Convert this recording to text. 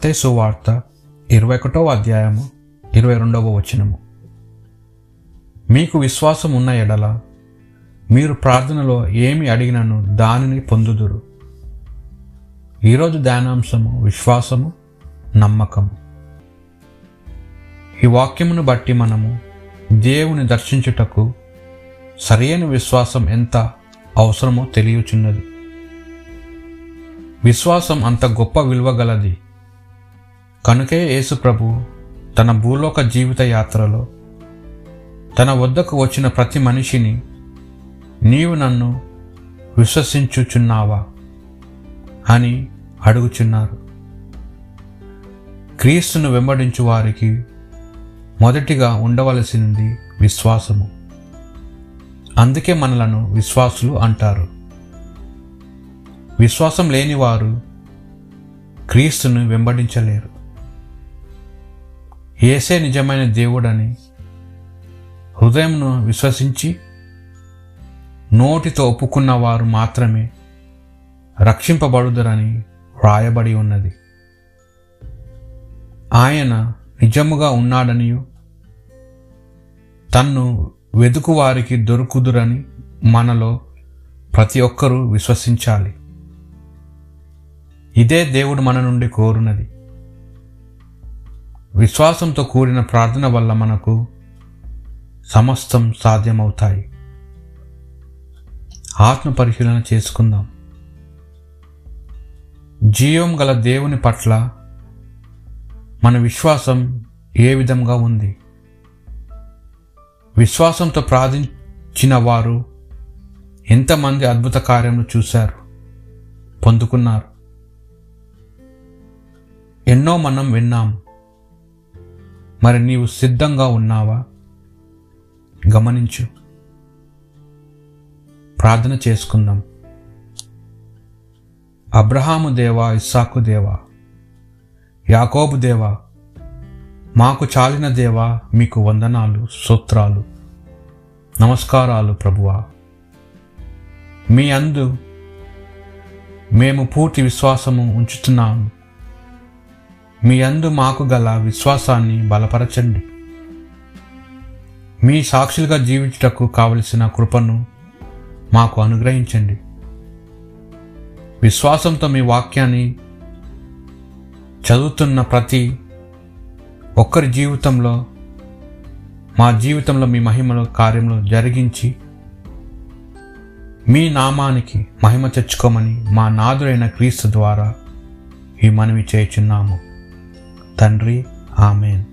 మత్తే సువార్త ఇరవై ఒకటవ అధ్యాయము ఇరవై రెండవ వచనము. మీకు విశ్వాసం ఉన్న ఎడల మీరు ప్రార్థనలో ఏమి అడిగినను దానిని పొందుదురు. ఈరోజు ధ్యానాంశము విశ్వాసము నమ్మకము. ఈ వాక్యమును బట్టి మనము దేవుని దర్శించుటకు సరైన విశ్వాసం ఎంత అవసరమో తెలియచున్నది. విశ్వాసం అంత గొప్ప విలువ గలది కనుకే యేసు ప్రభు తన భూలోక జీవిత యాత్రలో తన వద్దకు వచ్చిన ప్రతి మనిషిని నీవు నన్ను విశ్వసించుచున్నావా అని అడుగుచున్నారు. క్రీస్తును వెంబడించు వారికి మొదటిగా ఉండవలసింది విశ్వాసము. అందుకే మనలను విశ్వాసులు అంటారు. విశ్వాసం లేనివారు క్రీస్తును వెంబడించలేరు. ఏసే నిజమైన దేవుడని హృదయంను విశ్వసించి నోటితో ఒప్పుకున్న వారు మాత్రమే రక్షింపబడుదరని వ్రాయబడి ఉన్నది. ఆయన నిజముగా ఉన్నాడనియు తన్ను వెతుకు వారికి దొరుకుదురని మనలో ప్రతి ఒక్కరూ విశ్వసించాలి. ఇదే దేవుడు మన నుండి కోరునది విశ్వాసంతో కూడిన ప్రార్థన వల్ల మనకు సమస్తం సాధ్యమవుతాయి. ఆత్మ పరిశీలన చేసుకుందాం. జీవం గల దేవుని పట్ల మన విశ్వాసం ఏ విధంగా ఉంది? విశ్వాసంతో ప్రార్థించిన వారు ఎంతమంది అద్భుత కార్యములు చూశారు పొందుకున్నారు? ఎన్నో మనం విన్నాం. మరి నీవు సిద్ధంగా ఉన్నావా? గమనించు. ప్రార్థన చేసుకుందాం. అబ్రహాము దేవా ఇస్సాకు దేవా యాకోబు దేవా మాకు చాలిన దేవా మీకు వందనాలు సూత్రాలు నమస్కారాలు ప్రభువా. మీ అందు మేము పూర్తి విశ్వాసము ఉంచుతున్నాము. మీ అందు మాకు గల విశ్వాసాన్ని బలపరచండి. మీ సాక్షులుగా జీవించుటకు కావలసిన కృపను మాకు అనుగ్రహించండి. విశ్వాసంతో మీ వాక్యాన్ని చదువుతున్న ప్రతి ఒక్కరి జీవితంలో మా జీవితంలో మీ మహిమలో కార్యంలో జరిగించి మీ నామానికి మహిమ తెచ్చుకోమని మా నాదుడైన క్రీస్తు ద్వారా ఈ మనవి చేయుచున్నాము. తండ్రి. ఆమెన్.